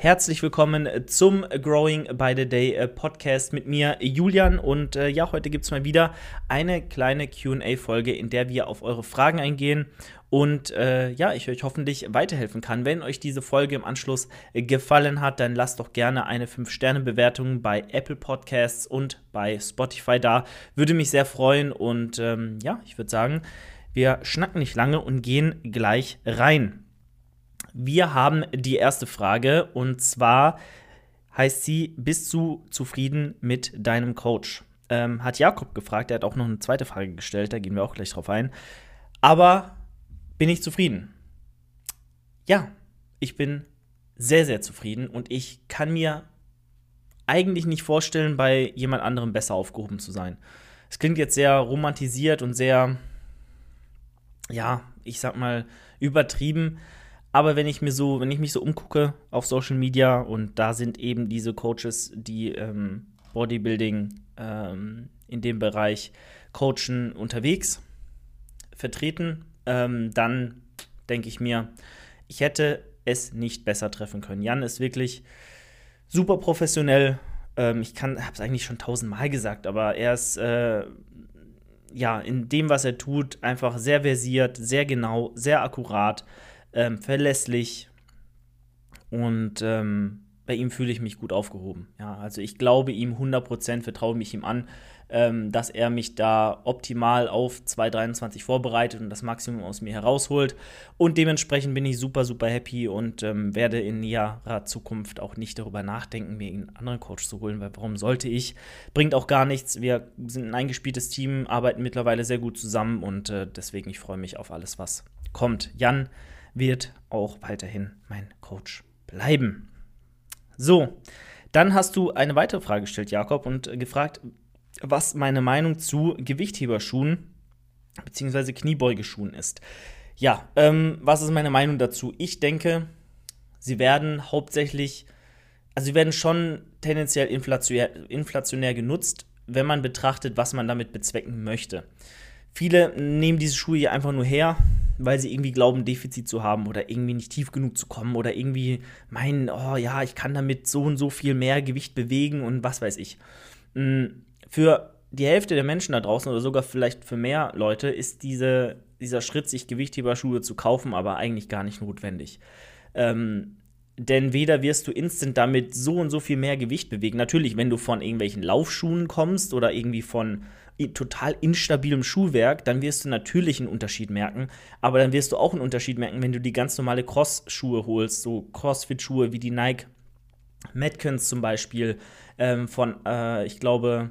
Herzlich willkommen zum Growing by the Day äh, Podcast mit mir, Julian. Und äh, ja, heute gibt es mal wieder eine kleine QA-Folge, in der wir auf eure Fragen eingehen und äh, ja, ich euch hoffentlich weiterhelfen kann. Wenn euch diese Folge im Anschluss äh, gefallen hat, dann lasst doch gerne eine 5-Sterne-Bewertung bei Apple Podcasts und bei Spotify da. Würde mich sehr freuen und ähm, ja, ich würde sagen, wir schnacken nicht lange und gehen gleich rein. Wir haben die erste Frage und zwar heißt sie: Bist du zufrieden mit deinem Coach? Ähm, hat Jakob gefragt. Er hat auch noch eine zweite Frage gestellt, da gehen wir auch gleich drauf ein. Aber bin ich zufrieden? Ja, ich bin sehr, sehr zufrieden und ich kann mir eigentlich nicht vorstellen, bei jemand anderem besser aufgehoben zu sein. Es klingt jetzt sehr romantisiert und sehr, ja, ich sag mal, übertrieben. Aber wenn ich mir so, wenn ich mich so umgucke auf Social Media und da sind eben diese Coaches, die ähm, Bodybuilding ähm, in dem Bereich coachen, unterwegs, vertreten, ähm, dann denke ich mir, ich hätte es nicht besser treffen können. Jan ist wirklich super professionell. Ähm, ich habe es eigentlich schon tausendmal gesagt, aber er ist äh, ja in dem, was er tut, einfach sehr versiert, sehr genau, sehr akkurat ähm, verlässlich und ähm, bei ihm fühle ich mich gut aufgehoben. Ja, also ich glaube ihm 100%, vertraue mich ihm an, ähm, dass er mich da optimal auf 2023 vorbereitet und das Maximum aus mir herausholt. Und dementsprechend bin ich super, super happy und ähm, werde in näherer Zukunft auch nicht darüber nachdenken, mir einen anderen Coach zu holen, weil warum sollte ich? Bringt auch gar nichts. Wir sind ein eingespieltes Team, arbeiten mittlerweile sehr gut zusammen und äh, deswegen ich freue mich auf alles, was kommt. Jan, wird auch weiterhin mein Coach bleiben. So, dann hast du eine weitere Frage gestellt, Jakob, und gefragt, was meine Meinung zu Gewichtheberschuhen bzw. Kniebeugeschuhen ist. Ja, ähm, was ist meine Meinung dazu? Ich denke, sie werden hauptsächlich, also sie werden schon tendenziell inflationär, inflationär genutzt, wenn man betrachtet, was man damit bezwecken möchte. Viele nehmen diese Schuhe hier einfach nur her, weil sie irgendwie glauben, Defizit zu haben oder irgendwie nicht tief genug zu kommen oder irgendwie meinen, oh ja, ich kann damit so und so viel mehr Gewicht bewegen und was weiß ich. Mm, für die Hälfte der Menschen da draußen oder sogar vielleicht für mehr Leute ist diese, dieser Schritt, sich Gewichtheberschuhe zu kaufen, aber eigentlich gar nicht notwendig. Ähm, denn weder wirst du instant damit so und so viel mehr Gewicht bewegen. Natürlich, wenn du von irgendwelchen Laufschuhen kommst oder irgendwie von total instabilem Schuhwerk, dann wirst du natürlich einen Unterschied merken. Aber dann wirst du auch einen Unterschied merken, wenn du die ganz normale Cross-Schuhe holst, so Crossfit-Schuhe wie die Nike Metcons zum Beispiel, ähm, von, äh, ich glaube,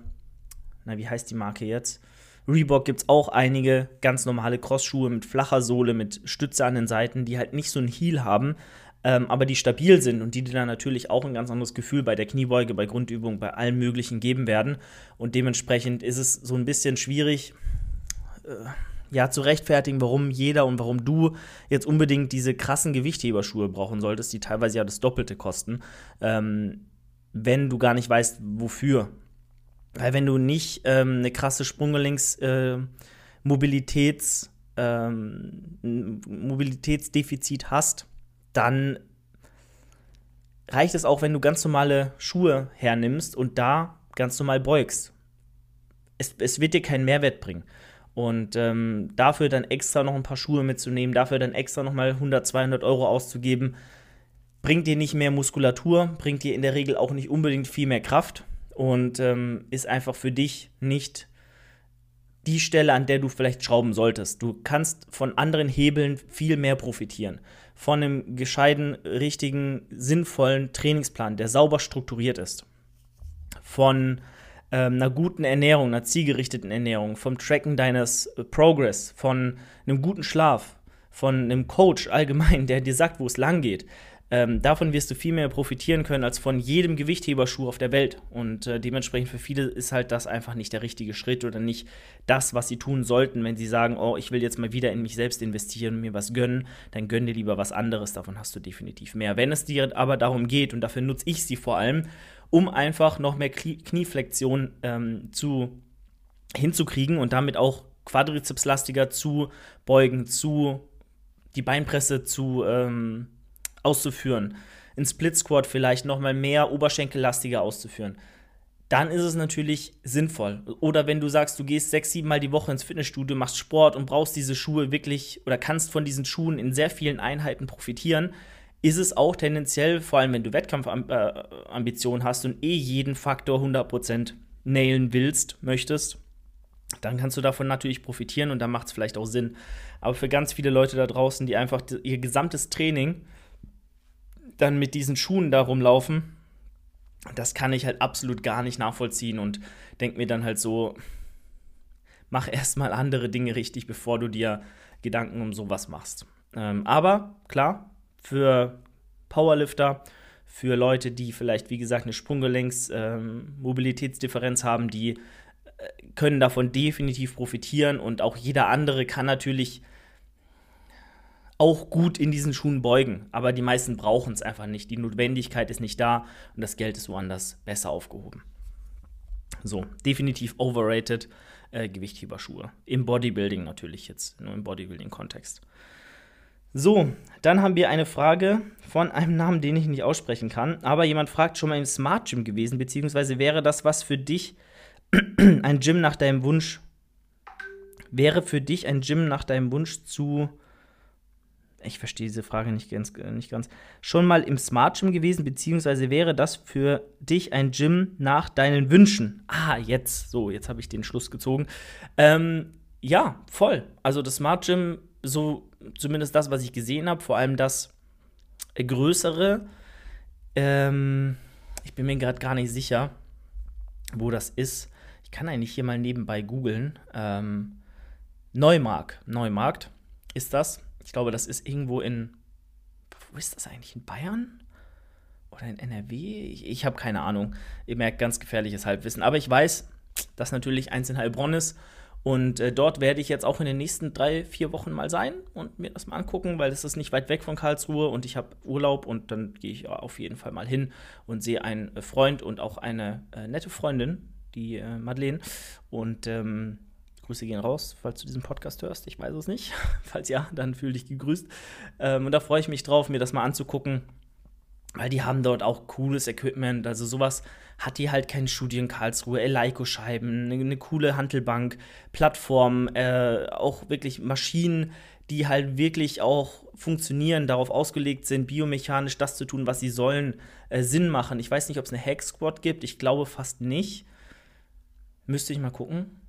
na, wie heißt die Marke jetzt? Reebok gibt es auch einige ganz normale Cross-Schuhe mit flacher Sohle, mit Stütze an den Seiten, die halt nicht so ein Heel haben, ähm, aber die stabil sind und die dir dann natürlich auch ein ganz anderes Gefühl bei der Kniebeuge, bei Grundübungen, bei allem Möglichen geben werden. Und dementsprechend ist es so ein bisschen schwierig, äh, ja, zu rechtfertigen, warum jeder und warum du jetzt unbedingt diese krassen Gewichtheberschuhe brauchen solltest, die teilweise ja das Doppelte kosten, ähm, wenn du gar nicht weißt, wofür. Weil wenn du nicht ähm, eine krasse Sprunggelenks äh, ähm, Mobilitätsdefizit hast, dann reicht es auch, wenn du ganz normale Schuhe hernimmst und da ganz normal beugst. Es, es wird dir keinen Mehrwert bringen. Und ähm, dafür dann extra noch ein paar Schuhe mitzunehmen, dafür dann extra noch mal 100, 200 Euro auszugeben, bringt dir nicht mehr Muskulatur, bringt dir in der Regel auch nicht unbedingt viel mehr Kraft und ähm, ist einfach für dich nicht die Stelle, an der du vielleicht schrauben solltest. Du kannst von anderen Hebeln viel mehr profitieren von einem gescheiten, richtigen, sinnvollen Trainingsplan, der sauber strukturiert ist. Von ähm, einer guten Ernährung, einer zielgerichteten Ernährung, vom Tracken deines äh, Progress, von einem guten Schlaf, von einem Coach allgemein, der dir sagt, wo es lang geht. Ähm, davon wirst du viel mehr profitieren können als von jedem Gewichtheberschuh auf der Welt. Und äh, dementsprechend für viele ist halt das einfach nicht der richtige Schritt oder nicht das, was sie tun sollten, wenn sie sagen, oh, ich will jetzt mal wieder in mich selbst investieren und mir was gönnen, dann gönn dir lieber was anderes, davon hast du definitiv mehr. Wenn es dir aber darum geht, und dafür nutze ich sie vor allem, um einfach noch mehr Knieflexion ähm, zu, hinzukriegen und damit auch quadrizepslastiger zu beugen, zu die Beinpresse zu ähm, auszuführen, einen Split Squat vielleicht nochmal mehr oberschenkellastiger auszuführen, dann ist es natürlich sinnvoll. Oder wenn du sagst, du gehst sechs, sieben Mal die Woche ins Fitnessstudio, machst Sport und brauchst diese Schuhe wirklich oder kannst von diesen Schuhen in sehr vielen Einheiten profitieren, ist es auch tendenziell, vor allem wenn du Wettkampfambitionen hast und eh jeden Faktor 100% nailen willst, möchtest, dann kannst du davon natürlich profitieren und dann macht es vielleicht auch Sinn. Aber für ganz viele Leute da draußen, die einfach ihr gesamtes Training dann mit diesen Schuhen da rumlaufen, das kann ich halt absolut gar nicht nachvollziehen und denke mir dann halt so, mach erstmal andere Dinge richtig, bevor du dir Gedanken um sowas machst. Ähm, aber klar, für Powerlifter, für Leute, die vielleicht, wie gesagt, eine Sprunggelenks-Mobilitätsdifferenz ähm, haben, die äh, können davon definitiv profitieren und auch jeder andere kann natürlich auch gut in diesen Schuhen beugen. Aber die meisten brauchen es einfach nicht. Die Notwendigkeit ist nicht da und das Geld ist woanders besser aufgehoben. So, definitiv overrated äh, Gewichtheberschuhe. Im Bodybuilding natürlich jetzt, nur im Bodybuilding-Kontext. So, dann haben wir eine Frage von einem Namen, den ich nicht aussprechen kann. Aber jemand fragt schon mal im Smart Gym gewesen, beziehungsweise wäre das was für dich ein Gym nach deinem Wunsch? Wäre für dich ein Gym nach deinem Wunsch zu ich verstehe diese Frage nicht ganz, äh, nicht ganz, schon mal im Smart Gym gewesen, beziehungsweise wäre das für dich ein Gym nach deinen Wünschen? Ah, jetzt, so, jetzt habe ich den Schluss gezogen. Ähm, ja, voll. Also das Smart Gym, so zumindest das, was ich gesehen habe, vor allem das größere, ähm, ich bin mir gerade gar nicht sicher, wo das ist. Ich kann eigentlich hier mal nebenbei googeln. Ähm, Neumarkt, Neumarkt ist das. Ich glaube, das ist irgendwo in. Wo ist das eigentlich? In Bayern? Oder in NRW? Ich, ich habe keine Ahnung. Ihr merkt ganz gefährliches Halbwissen. Aber ich weiß, dass natürlich eins in Heilbronn ist. Und äh, dort werde ich jetzt auch in den nächsten drei, vier Wochen mal sein und mir das mal angucken, weil es ist nicht weit weg von Karlsruhe und ich habe Urlaub und dann gehe ich auf jeden Fall mal hin und sehe einen äh, Freund und auch eine äh, nette Freundin, die äh, Madeleine. Und ähm, Grüße gehen raus, falls du diesen Podcast hörst. Ich weiß es nicht. falls ja, dann fühle dich gegrüßt. Ähm, und da freue ich mich drauf, mir das mal anzugucken, weil die haben dort auch cooles Equipment. Also sowas hat die halt kein Studio in Karlsruhe, Eleiko-Scheiben, eine, eine, coole Handelbank, Plattform, äh, auch wirklich Maschinen, die halt wirklich auch funktionieren, darauf ausgelegt sind, biomechanisch das zu tun, was sie sollen, äh, Sinn machen. Ich weiß nicht, ob es eine Hack Squad gibt. Ich glaube fast nicht. Müsste ich mal gucken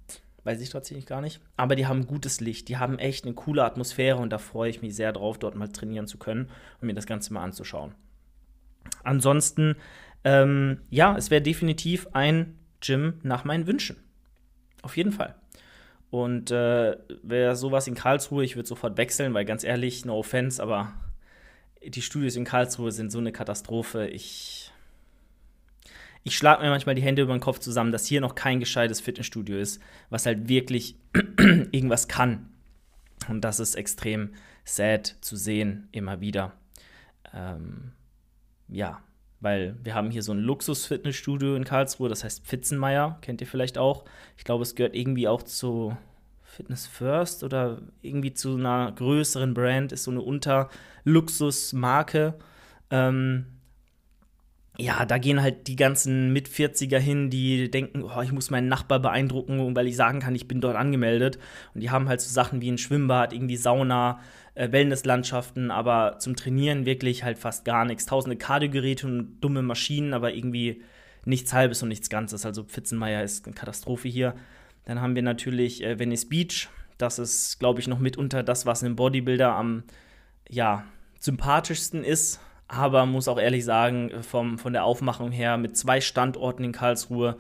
weiß ich tatsächlich gar nicht. Aber die haben gutes Licht, die haben echt eine coole Atmosphäre und da freue ich mich sehr drauf, dort mal trainieren zu können und mir das Ganze mal anzuschauen. Ansonsten, ähm, ja, es wäre definitiv ein Gym nach meinen Wünschen. Auf jeden Fall. Und äh, wäre sowas in Karlsruhe, ich würde sofort wechseln, weil ganz ehrlich, no offense, aber die Studios in Karlsruhe sind so eine Katastrophe. Ich ich schlage mir manchmal die Hände über den Kopf zusammen, dass hier noch kein gescheites Fitnessstudio ist, was halt wirklich irgendwas kann. Und das ist extrem sad zu sehen, immer wieder. Ähm, ja, weil wir haben hier so ein Luxus-Fitnessstudio in Karlsruhe, das heißt Pfitzenmeier, kennt ihr vielleicht auch. Ich glaube, es gehört irgendwie auch zu Fitness First oder irgendwie zu einer größeren Brand, ist so eine Unterluxus-Marke. Ähm, ja, da gehen halt die ganzen Mit-40er hin, die denken, oh, ich muss meinen Nachbar beeindrucken, weil ich sagen kann, ich bin dort angemeldet. Und die haben halt so Sachen wie ein Schwimmbad, irgendwie Sauna, äh, Wellnesslandschaften, aber zum Trainieren wirklich halt fast gar nichts. Tausende Kardiogeräte und dumme Maschinen, aber irgendwie nichts Halbes und nichts Ganzes. Also Pfitzenmeier ist eine Katastrophe hier. Dann haben wir natürlich äh, Venice Beach. Das ist, glaube ich, noch mitunter das, was einem Bodybuilder am ja, sympathischsten ist aber muss auch ehrlich sagen, vom, von der Aufmachung her mit zwei Standorten in Karlsruhe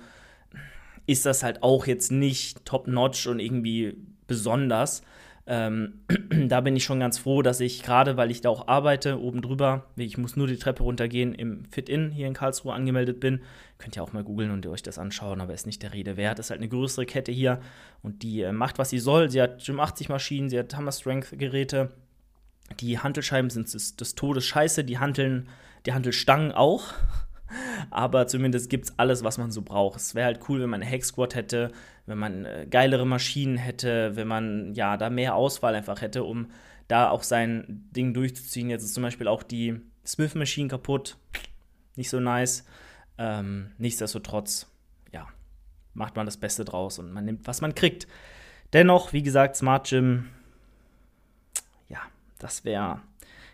ist das halt auch jetzt nicht top-notch und irgendwie besonders. Ähm, da bin ich schon ganz froh, dass ich gerade, weil ich da auch arbeite, oben drüber, ich muss nur die Treppe runtergehen, im Fit-In hier in Karlsruhe angemeldet bin. Könnt ihr auch mal googeln und euch das anschauen, aber ist nicht der Rede wert. Ist halt eine größere Kette hier und die äh, macht, was sie soll. Sie hat Gym 80 Maschinen, sie hat Hammer Strength Geräte, die Hantelscheiben sind des, des Todes scheiße, die Hanteln, die Hantelstangen auch. Aber zumindest gibt es alles, was man so braucht. Es wäre halt cool, wenn man eine Hack Squad hätte, wenn man äh, geilere Maschinen hätte, wenn man ja da mehr Auswahl einfach hätte, um da auch sein Ding durchzuziehen. Jetzt ist zum Beispiel auch die Smith Machine kaputt, nicht so nice. Ähm, nichtsdestotrotz, ja, macht man das Beste draus und man nimmt, was man kriegt. Dennoch, wie gesagt, Smart Gym, das wäre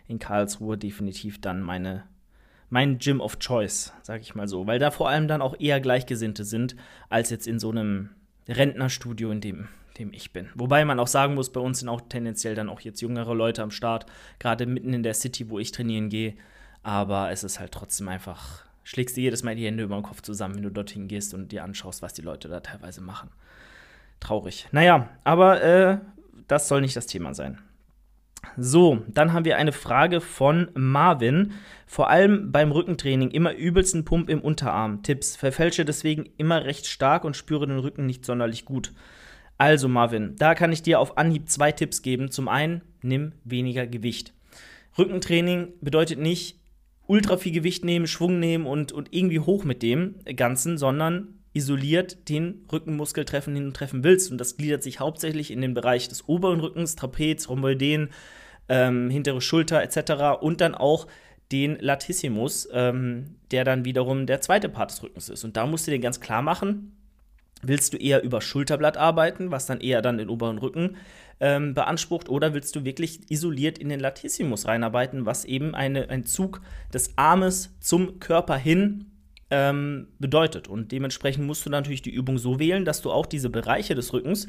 in Karlsruhe definitiv dann meine, mein Gym of Choice, sag ich mal so. Weil da vor allem dann auch eher Gleichgesinnte sind, als jetzt in so einem Rentnerstudio, in dem, dem ich bin. Wobei man auch sagen muss, bei uns sind auch tendenziell dann auch jetzt jüngere Leute am Start, gerade mitten in der City, wo ich trainieren gehe. Aber es ist halt trotzdem einfach schlägst du jedes Mal die Hände über den Kopf zusammen, wenn du dorthin gehst und dir anschaust, was die Leute da teilweise machen. Traurig. Naja, aber äh, das soll nicht das Thema sein. So, dann haben wir eine Frage von Marvin. Vor allem beim Rückentraining immer übelsten Pump im Unterarm. Tipps. Verfälsche deswegen immer recht stark und spüre den Rücken nicht sonderlich gut. Also, Marvin, da kann ich dir auf Anhieb zwei Tipps geben. Zum einen, nimm weniger Gewicht. Rückentraining bedeutet nicht, ultra viel Gewicht nehmen, Schwung nehmen und, und irgendwie hoch mit dem Ganzen, sondern isoliert den Rückenmuskel treffen, den du treffen willst. Und das gliedert sich hauptsächlich in den Bereich des oberen Rückens, Trapez, Rhomboideen, ähm, hintere Schulter etc. und dann auch den Latissimus, ähm, der dann wiederum der zweite Part des Rückens ist. Und da musst du dir ganz klar machen, willst du eher über Schulterblatt arbeiten, was dann eher dann den oberen Rücken ähm, beansprucht, oder willst du wirklich isoliert in den Latissimus reinarbeiten, was eben eine, ein Zug des Armes zum Körper hin ähm, bedeutet. Und dementsprechend musst du natürlich die Übung so wählen, dass du auch diese Bereiche des Rückens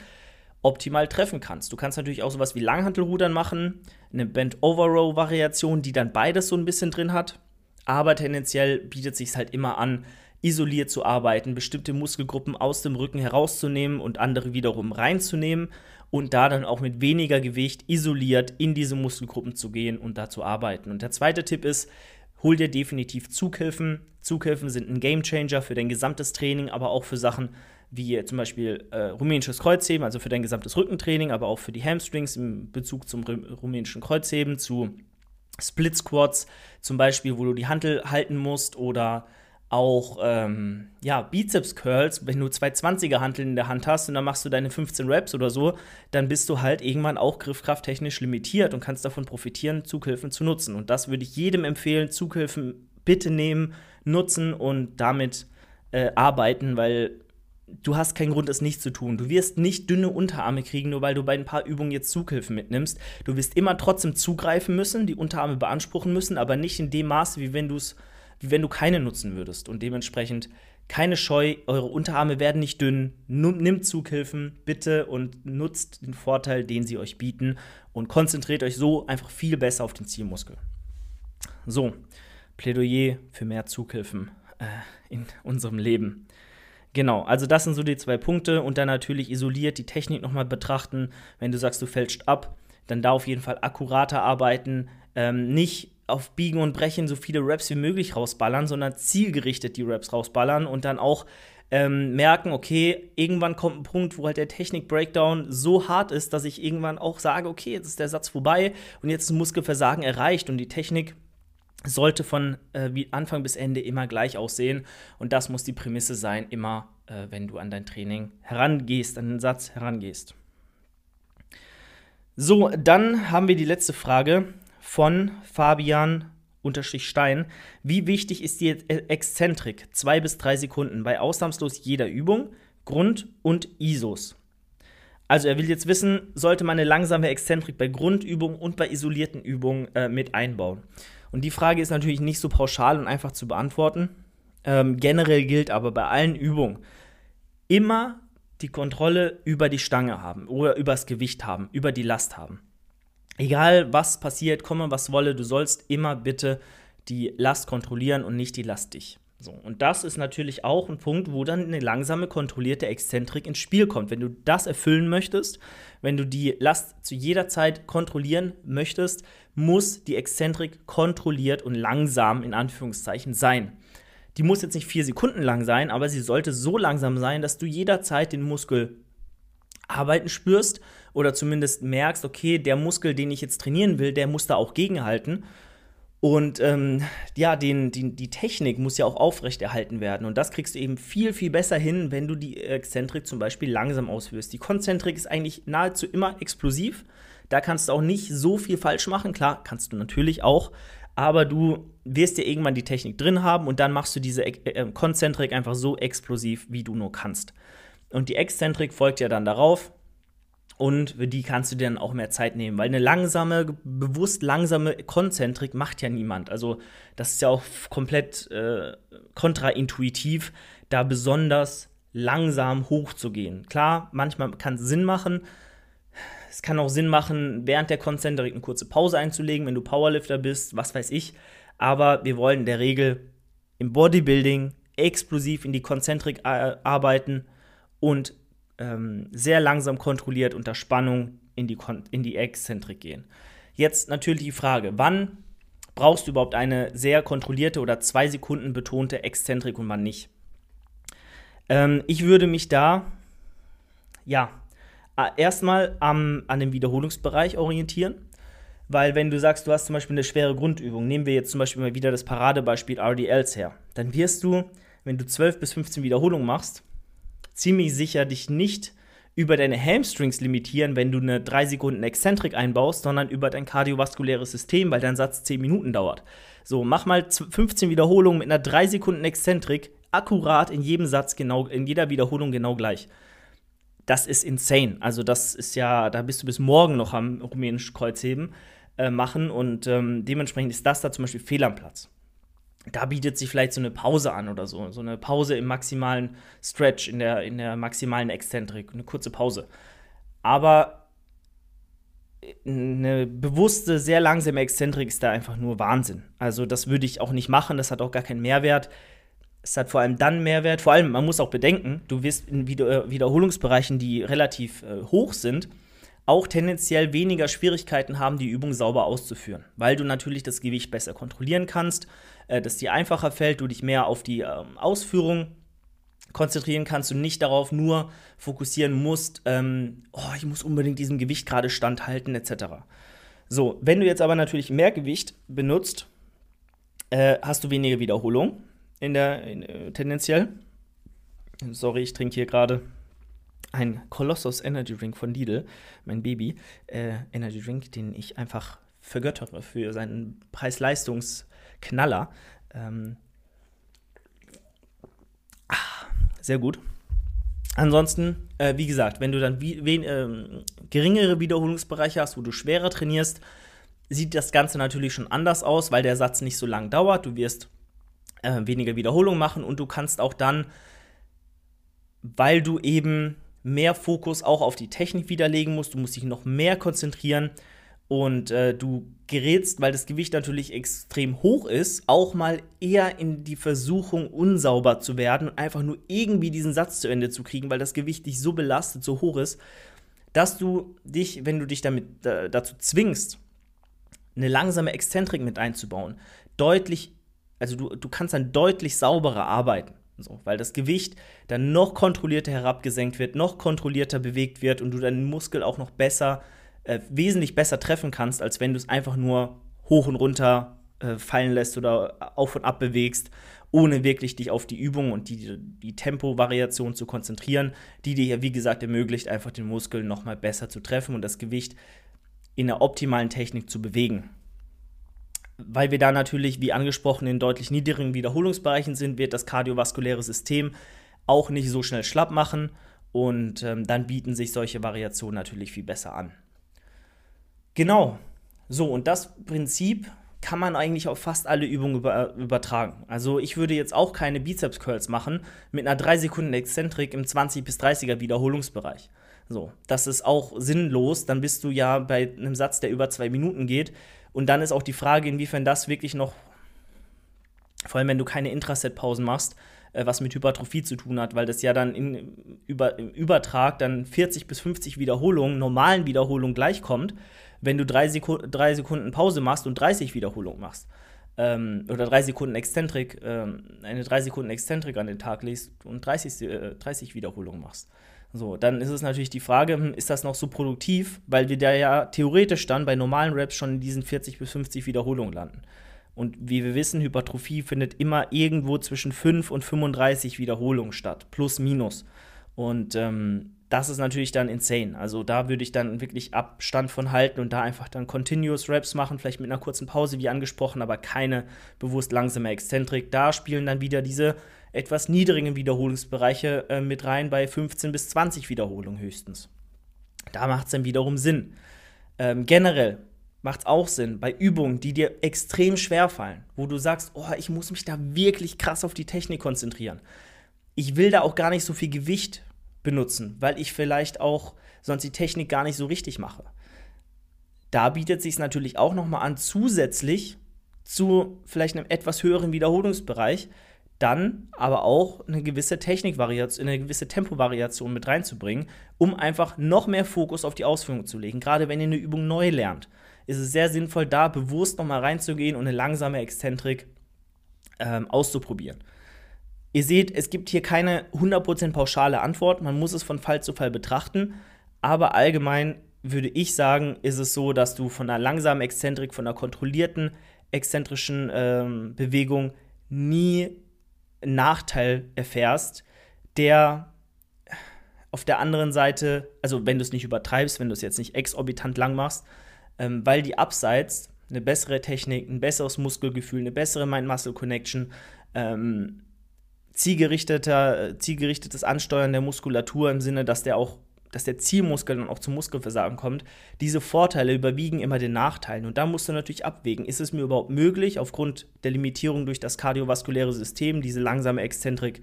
optimal treffen kannst. Du kannst natürlich auch sowas wie Langhantelrudern machen, eine Bend-Over-Row-Variation, die dann beides so ein bisschen drin hat. Aber tendenziell bietet sich halt immer an, isoliert zu arbeiten, bestimmte Muskelgruppen aus dem Rücken herauszunehmen und andere wiederum reinzunehmen und da dann auch mit weniger Gewicht isoliert in diese Muskelgruppen zu gehen und da zu arbeiten. Und der zweite Tipp ist, hol dir definitiv Zughilfen. Zughilfen sind ein Gamechanger für dein gesamtes Training, aber auch für Sachen wie zum Beispiel äh, rumänisches Kreuzheben, also für dein gesamtes Rückentraining, aber auch für die Hamstrings im Bezug zum rumänischen Kreuzheben, zu Split Squats zum Beispiel, wo du die Hantel halten musst oder auch ähm, ja, Bizeps Curls, wenn du zwei 20er Hanteln in der Hand hast und dann machst du deine 15 Reps oder so, dann bist du halt irgendwann auch griffkrafttechnisch limitiert und kannst davon profitieren, Zughilfen zu nutzen. Und das würde ich jedem empfehlen, Zughilfen bitte nehmen, nutzen und damit äh, arbeiten, weil du hast keinen Grund, es nicht zu tun. Du wirst nicht dünne Unterarme kriegen, nur weil du bei ein paar Übungen jetzt Zughilfen mitnimmst. Du wirst immer trotzdem zugreifen müssen, die Unterarme beanspruchen müssen, aber nicht in dem Maße, wie wenn du es wie wenn du keine nutzen würdest. Und dementsprechend keine Scheu, eure Unterarme werden nicht dünn. Nimmt Zughilfen bitte und nutzt den Vorteil, den sie euch bieten und konzentriert euch so einfach viel besser auf den Zielmuskel. So, Plädoyer für mehr Zughilfen äh, in unserem Leben. Genau, also das sind so die zwei Punkte und dann natürlich isoliert die Technik nochmal betrachten. Wenn du sagst, du fälschst ab, dann da auf jeden Fall akkurater arbeiten, ähm, nicht auf Biegen und Brechen so viele Raps wie möglich rausballern, sondern zielgerichtet die Raps rausballern und dann auch ähm, merken, okay, irgendwann kommt ein Punkt, wo halt der Technik-Breakdown so hart ist, dass ich irgendwann auch sage, okay, jetzt ist der Satz vorbei und jetzt ist Muskelversagen erreicht und die Technik sollte von äh, Anfang bis Ende immer gleich aussehen und das muss die Prämisse sein, immer äh, wenn du an dein Training herangehst, an den Satz herangehst. So, dann haben wir die letzte Frage von Fabian Stein. Wie wichtig ist die Exzentrik? Zwei bis drei Sekunden bei ausnahmslos jeder Übung, Grund und ISOs. Also er will jetzt wissen, sollte man eine langsame Exzentrik bei Grundübungen und bei isolierten Übungen äh, mit einbauen? Und die Frage ist natürlich nicht so pauschal und einfach zu beantworten. Ähm, generell gilt aber bei allen Übungen immer die Kontrolle über die Stange haben oder über das Gewicht haben, über die Last haben egal was passiert, komme was wolle, du sollst immer bitte die Last kontrollieren und nicht die Last dich. So, und das ist natürlich auch ein Punkt, wo dann eine langsame, kontrollierte Exzentrik ins Spiel kommt. Wenn du das erfüllen möchtest, wenn du die Last zu jeder Zeit kontrollieren möchtest, muss die Exzentrik kontrolliert und langsam in Anführungszeichen sein. Die muss jetzt nicht vier Sekunden lang sein, aber sie sollte so langsam sein, dass du jederzeit den Muskel arbeiten spürst oder zumindest merkst, okay, der Muskel, den ich jetzt trainieren will, der muss da auch gegenhalten. Und ähm, ja, den, die, die Technik muss ja auch aufrechterhalten werden. Und das kriegst du eben viel, viel besser hin, wenn du die Exzentrik zum Beispiel langsam ausführst. Die Konzentrik ist eigentlich nahezu immer explosiv. Da kannst du auch nicht so viel falsch machen. Klar, kannst du natürlich auch. aber du wirst dir irgendwann die Technik drin haben und dann machst du diese äh, Konzentrik einfach so explosiv, wie du nur kannst. Und die Exzentrik folgt ja dann darauf. Und für die kannst du dir dann auch mehr Zeit nehmen, weil eine langsame, bewusst langsame Konzentrik macht ja niemand. Also, das ist ja auch komplett äh, kontraintuitiv, da besonders langsam hochzugehen. Klar, manchmal kann es Sinn machen. Es kann auch Sinn machen, während der Konzentrik eine kurze Pause einzulegen, wenn du Powerlifter bist, was weiß ich. Aber wir wollen in der Regel im Bodybuilding explosiv in die Konzentrik äh, arbeiten und ähm, sehr langsam kontrolliert unter Spannung in die, Kon in die Exzentrik gehen. Jetzt natürlich die Frage, wann brauchst du überhaupt eine sehr kontrollierte oder zwei Sekunden betonte Exzentrik und wann nicht? Ähm, ich würde mich da, ja, erstmal an dem Wiederholungsbereich orientieren. Weil wenn du sagst, du hast zum Beispiel eine schwere Grundübung, nehmen wir jetzt zum Beispiel mal wieder das Paradebeispiel RDLs her, dann wirst du, wenn du 12 bis 15 Wiederholungen machst, ziemlich sicher dich nicht über deine Hamstrings limitieren, wenn du eine 3 Sekunden Exzentrik einbaust, sondern über dein kardiovaskuläres System, weil dein Satz 10 Minuten dauert. So, mach mal 15 Wiederholungen mit einer 3 Sekunden Exzentrik, akkurat in jedem Satz genau, in jeder Wiederholung genau gleich. Das ist insane. Also, das ist ja, da bist du bis morgen noch am rumänischen Kreuzheben äh, machen und ähm, dementsprechend ist das da zum Beispiel fehl am Platz da bietet sich vielleicht so eine Pause an oder so. So eine Pause im maximalen Stretch, in der, in der maximalen Exzentrik, eine kurze Pause. Aber eine bewusste, sehr langsame Exzentrik ist da einfach nur Wahnsinn. Also, das würde ich auch nicht machen, das hat auch gar keinen Mehrwert. Es hat vor allem dann Mehrwert, vor allem, man muss auch bedenken, du wirst in Wiederholungsbereichen, die relativ äh, hoch sind, auch tendenziell weniger Schwierigkeiten haben, die Übung sauber auszuführen, weil du natürlich das Gewicht besser kontrollieren kannst, äh, dass dir einfacher fällt, du dich mehr auf die ähm, Ausführung konzentrieren kannst und nicht darauf nur fokussieren musst, ähm, oh, ich muss unbedingt diesem Gewicht gerade standhalten, etc. So, wenn du jetzt aber natürlich mehr Gewicht benutzt, äh, hast du weniger Wiederholung in der in, äh, tendenziell. Sorry, ich trinke hier gerade ein Colossus Energy Drink von Lidl, mein Baby äh, Energy Drink, den ich einfach vergöttere für seinen Preis-Leistungs-Knaller. Ähm, ah, sehr gut. Ansonsten, äh, wie gesagt, wenn du dann wie, wen, äh, geringere Wiederholungsbereiche hast, wo du schwerer trainierst, sieht das Ganze natürlich schon anders aus, weil der Satz nicht so lang dauert. Du wirst äh, weniger Wiederholungen machen und du kannst auch dann, weil du eben mehr Fokus auch auf die Technik widerlegen musst. Du musst dich noch mehr konzentrieren und äh, du gerätst, weil das Gewicht natürlich extrem hoch ist, auch mal eher in die Versuchung, unsauber zu werden und einfach nur irgendwie diesen Satz zu Ende zu kriegen, weil das Gewicht dich so belastet, so hoch ist, dass du dich, wenn du dich damit äh, dazu zwingst, eine langsame Exzentrik mit einzubauen, deutlich, also du, du kannst dann deutlich sauberer arbeiten. So, weil das Gewicht dann noch kontrollierter herabgesenkt wird, noch kontrollierter bewegt wird und du deinen Muskel auch noch besser, äh, wesentlich besser treffen kannst, als wenn du es einfach nur hoch und runter äh, fallen lässt oder auf und ab bewegst, ohne wirklich dich auf die Übung und die, die Tempovariation zu konzentrieren, die dir ja, wie gesagt, ermöglicht, einfach den Muskel nochmal besser zu treffen und das Gewicht in der optimalen Technik zu bewegen weil wir da natürlich, wie angesprochen, in deutlich niedrigen Wiederholungsbereichen sind, wird das kardiovaskuläre System auch nicht so schnell schlapp machen und ähm, dann bieten sich solche Variationen natürlich viel besser an. Genau. So, und das Prinzip kann man eigentlich auf fast alle Übungen über, übertragen. Also ich würde jetzt auch keine Bizeps Curls machen mit einer 3 Sekunden Exzentrik im 20 bis 30er Wiederholungsbereich. So, das ist auch sinnlos, dann bist du ja bei einem Satz, der über zwei Minuten geht, und dann ist auch die Frage, inwiefern das wirklich noch, vor allem wenn du keine Intraset-Pausen machst, äh, was mit Hypertrophie zu tun hat, weil das ja dann in, über, im Übertrag dann 40 bis 50 Wiederholungen, normalen Wiederholungen gleichkommt, wenn du drei, Seku drei Sekunden Pause machst und 30 Wiederholungen machst. Ähm, oder drei Sekunden Exzentrik, ähm, eine drei Sekunden Exzentrik an den Tag legst und 30, äh, 30 Wiederholungen machst. So, dann ist es natürlich die Frage, hm, ist das noch so produktiv, weil wir da ja theoretisch dann bei normalen Raps schon in diesen 40 bis 50 Wiederholungen landen. Und wie wir wissen, Hypertrophie findet immer irgendwo zwischen 5 und 35 Wiederholungen statt, plus minus. Und ähm, das ist natürlich dann insane. Also da würde ich dann wirklich Abstand von halten und da einfach dann Continuous Raps machen, vielleicht mit einer kurzen Pause, wie angesprochen, aber keine bewusst langsame Exzentrik. Da spielen dann wieder diese etwas niedrigen Wiederholungsbereiche äh, mit rein, bei 15 bis 20 Wiederholungen höchstens. Da macht es dann wiederum Sinn. Ähm, generell macht es auch Sinn bei Übungen, die dir extrem schwer fallen, wo du sagst, oh, ich muss mich da wirklich krass auf die Technik konzentrieren. Ich will da auch gar nicht so viel Gewicht benutzen, weil ich vielleicht auch sonst die Technik gar nicht so richtig mache. Da bietet sich natürlich auch noch mal an, zusätzlich zu vielleicht einem etwas höheren Wiederholungsbereich dann aber auch eine gewisse Technikvariation, eine gewisse Tempovariation mit reinzubringen, um einfach noch mehr Fokus auf die Ausführung zu legen. Gerade wenn ihr eine Übung neu lernt, ist es sehr sinnvoll, da bewusst noch mal reinzugehen und eine langsame Exzentrik ähm, auszuprobieren. Ihr seht, es gibt hier keine 100% pauschale Antwort, man muss es von Fall zu Fall betrachten, aber allgemein würde ich sagen, ist es so, dass du von einer langsamen Exzentrik, von einer kontrollierten exzentrischen ähm, Bewegung nie einen Nachteil erfährst, der auf der anderen Seite, also wenn du es nicht übertreibst, wenn du es jetzt nicht exorbitant lang machst, ähm, weil die Abseits eine bessere Technik, ein besseres Muskelgefühl, eine bessere Mind-Muscle-Connection ähm, zielgerichteter, zielgerichtetes Ansteuern der Muskulatur im Sinne, dass der auch dass der Zielmuskel dann auch zum Muskelversagen kommt, diese Vorteile überwiegen immer den Nachteilen. Und da musst du natürlich abwägen, ist es mir überhaupt möglich, aufgrund der Limitierung durch das kardiovaskuläre System, diese langsame Exzentrik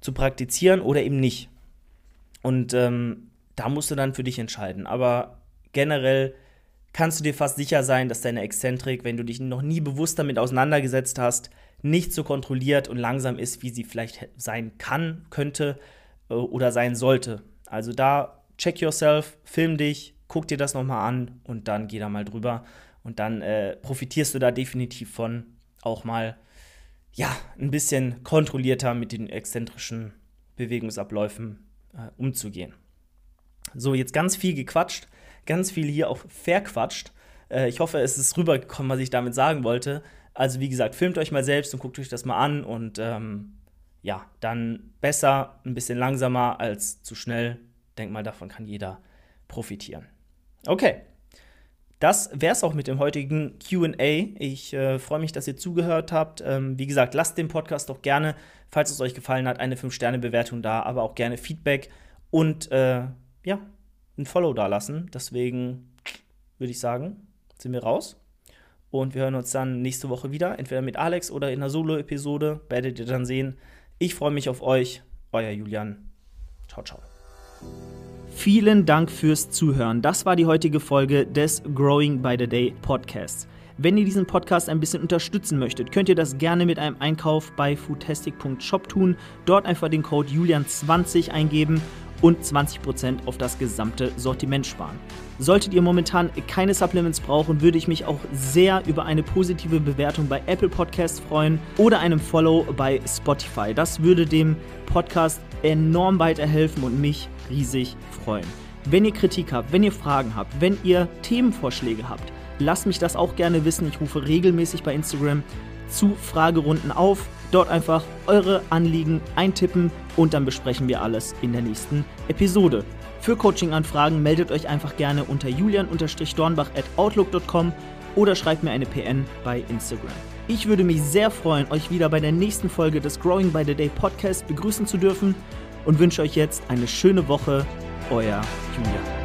zu praktizieren oder eben nicht. Und ähm, da musst du dann für dich entscheiden. Aber generell kannst du dir fast sicher sein, dass deine Exzentrik, wenn du dich noch nie bewusst damit auseinandergesetzt hast, nicht so kontrolliert und langsam ist, wie sie vielleicht sein kann, könnte äh, oder sein sollte. Also da check yourself, film dich, guck dir das nochmal an und dann geh da mal drüber. Und dann äh, profitierst du da definitiv von, auch mal ja, ein bisschen kontrollierter mit den exzentrischen Bewegungsabläufen äh, umzugehen. So, jetzt ganz viel gequatscht, ganz viel hier auch verquatscht. Äh, ich hoffe, es ist rübergekommen, was ich damit sagen wollte. Also wie gesagt, filmt euch mal selbst und guckt euch das mal an und ähm, ja, dann besser, ein bisschen langsamer als zu schnell. Denk mal, davon kann jeder profitieren. Okay, das wäre es auch mit dem heutigen QA. Ich äh, freue mich, dass ihr zugehört habt. Ähm, wie gesagt, lasst den Podcast doch gerne, falls es euch gefallen hat, eine 5-Sterne-Bewertung da, aber auch gerne Feedback und äh, ja, ein Follow da lassen. Deswegen würde ich sagen, sind wir raus. Und wir hören uns dann nächste Woche wieder, entweder mit Alex oder in einer Solo-Episode. Werdet ihr dann sehen. Ich freue mich auf euch. Euer Julian. Ciao, ciao. Vielen Dank fürs Zuhören. Das war die heutige Folge des Growing by the Day Podcasts. Wenn ihr diesen Podcast ein bisschen unterstützen möchtet, könnt ihr das gerne mit einem Einkauf bei foodtastic.shop tun. Dort einfach den Code Julian20 eingeben und 20% auf das gesamte Sortiment sparen. Solltet ihr momentan keine Supplements brauchen, würde ich mich auch sehr über eine positive Bewertung bei Apple Podcasts freuen oder einem Follow bei Spotify. Das würde dem Podcast enorm weiterhelfen und mich riesig freuen. Wenn ihr Kritik habt, wenn ihr Fragen habt, wenn ihr Themenvorschläge habt, lasst mich das auch gerne wissen. Ich rufe regelmäßig bei Instagram zu Fragerunden auf. Dort einfach eure Anliegen eintippen und dann besprechen wir alles in der nächsten Episode. Für Coaching-Anfragen meldet euch einfach gerne unter julian-dornbach at outlook.com oder schreibt mir eine PN bei Instagram. Ich würde mich sehr freuen, euch wieder bei der nächsten Folge des Growing by the Day Podcast begrüßen zu dürfen und wünsche euch jetzt eine schöne Woche. Euer Julian.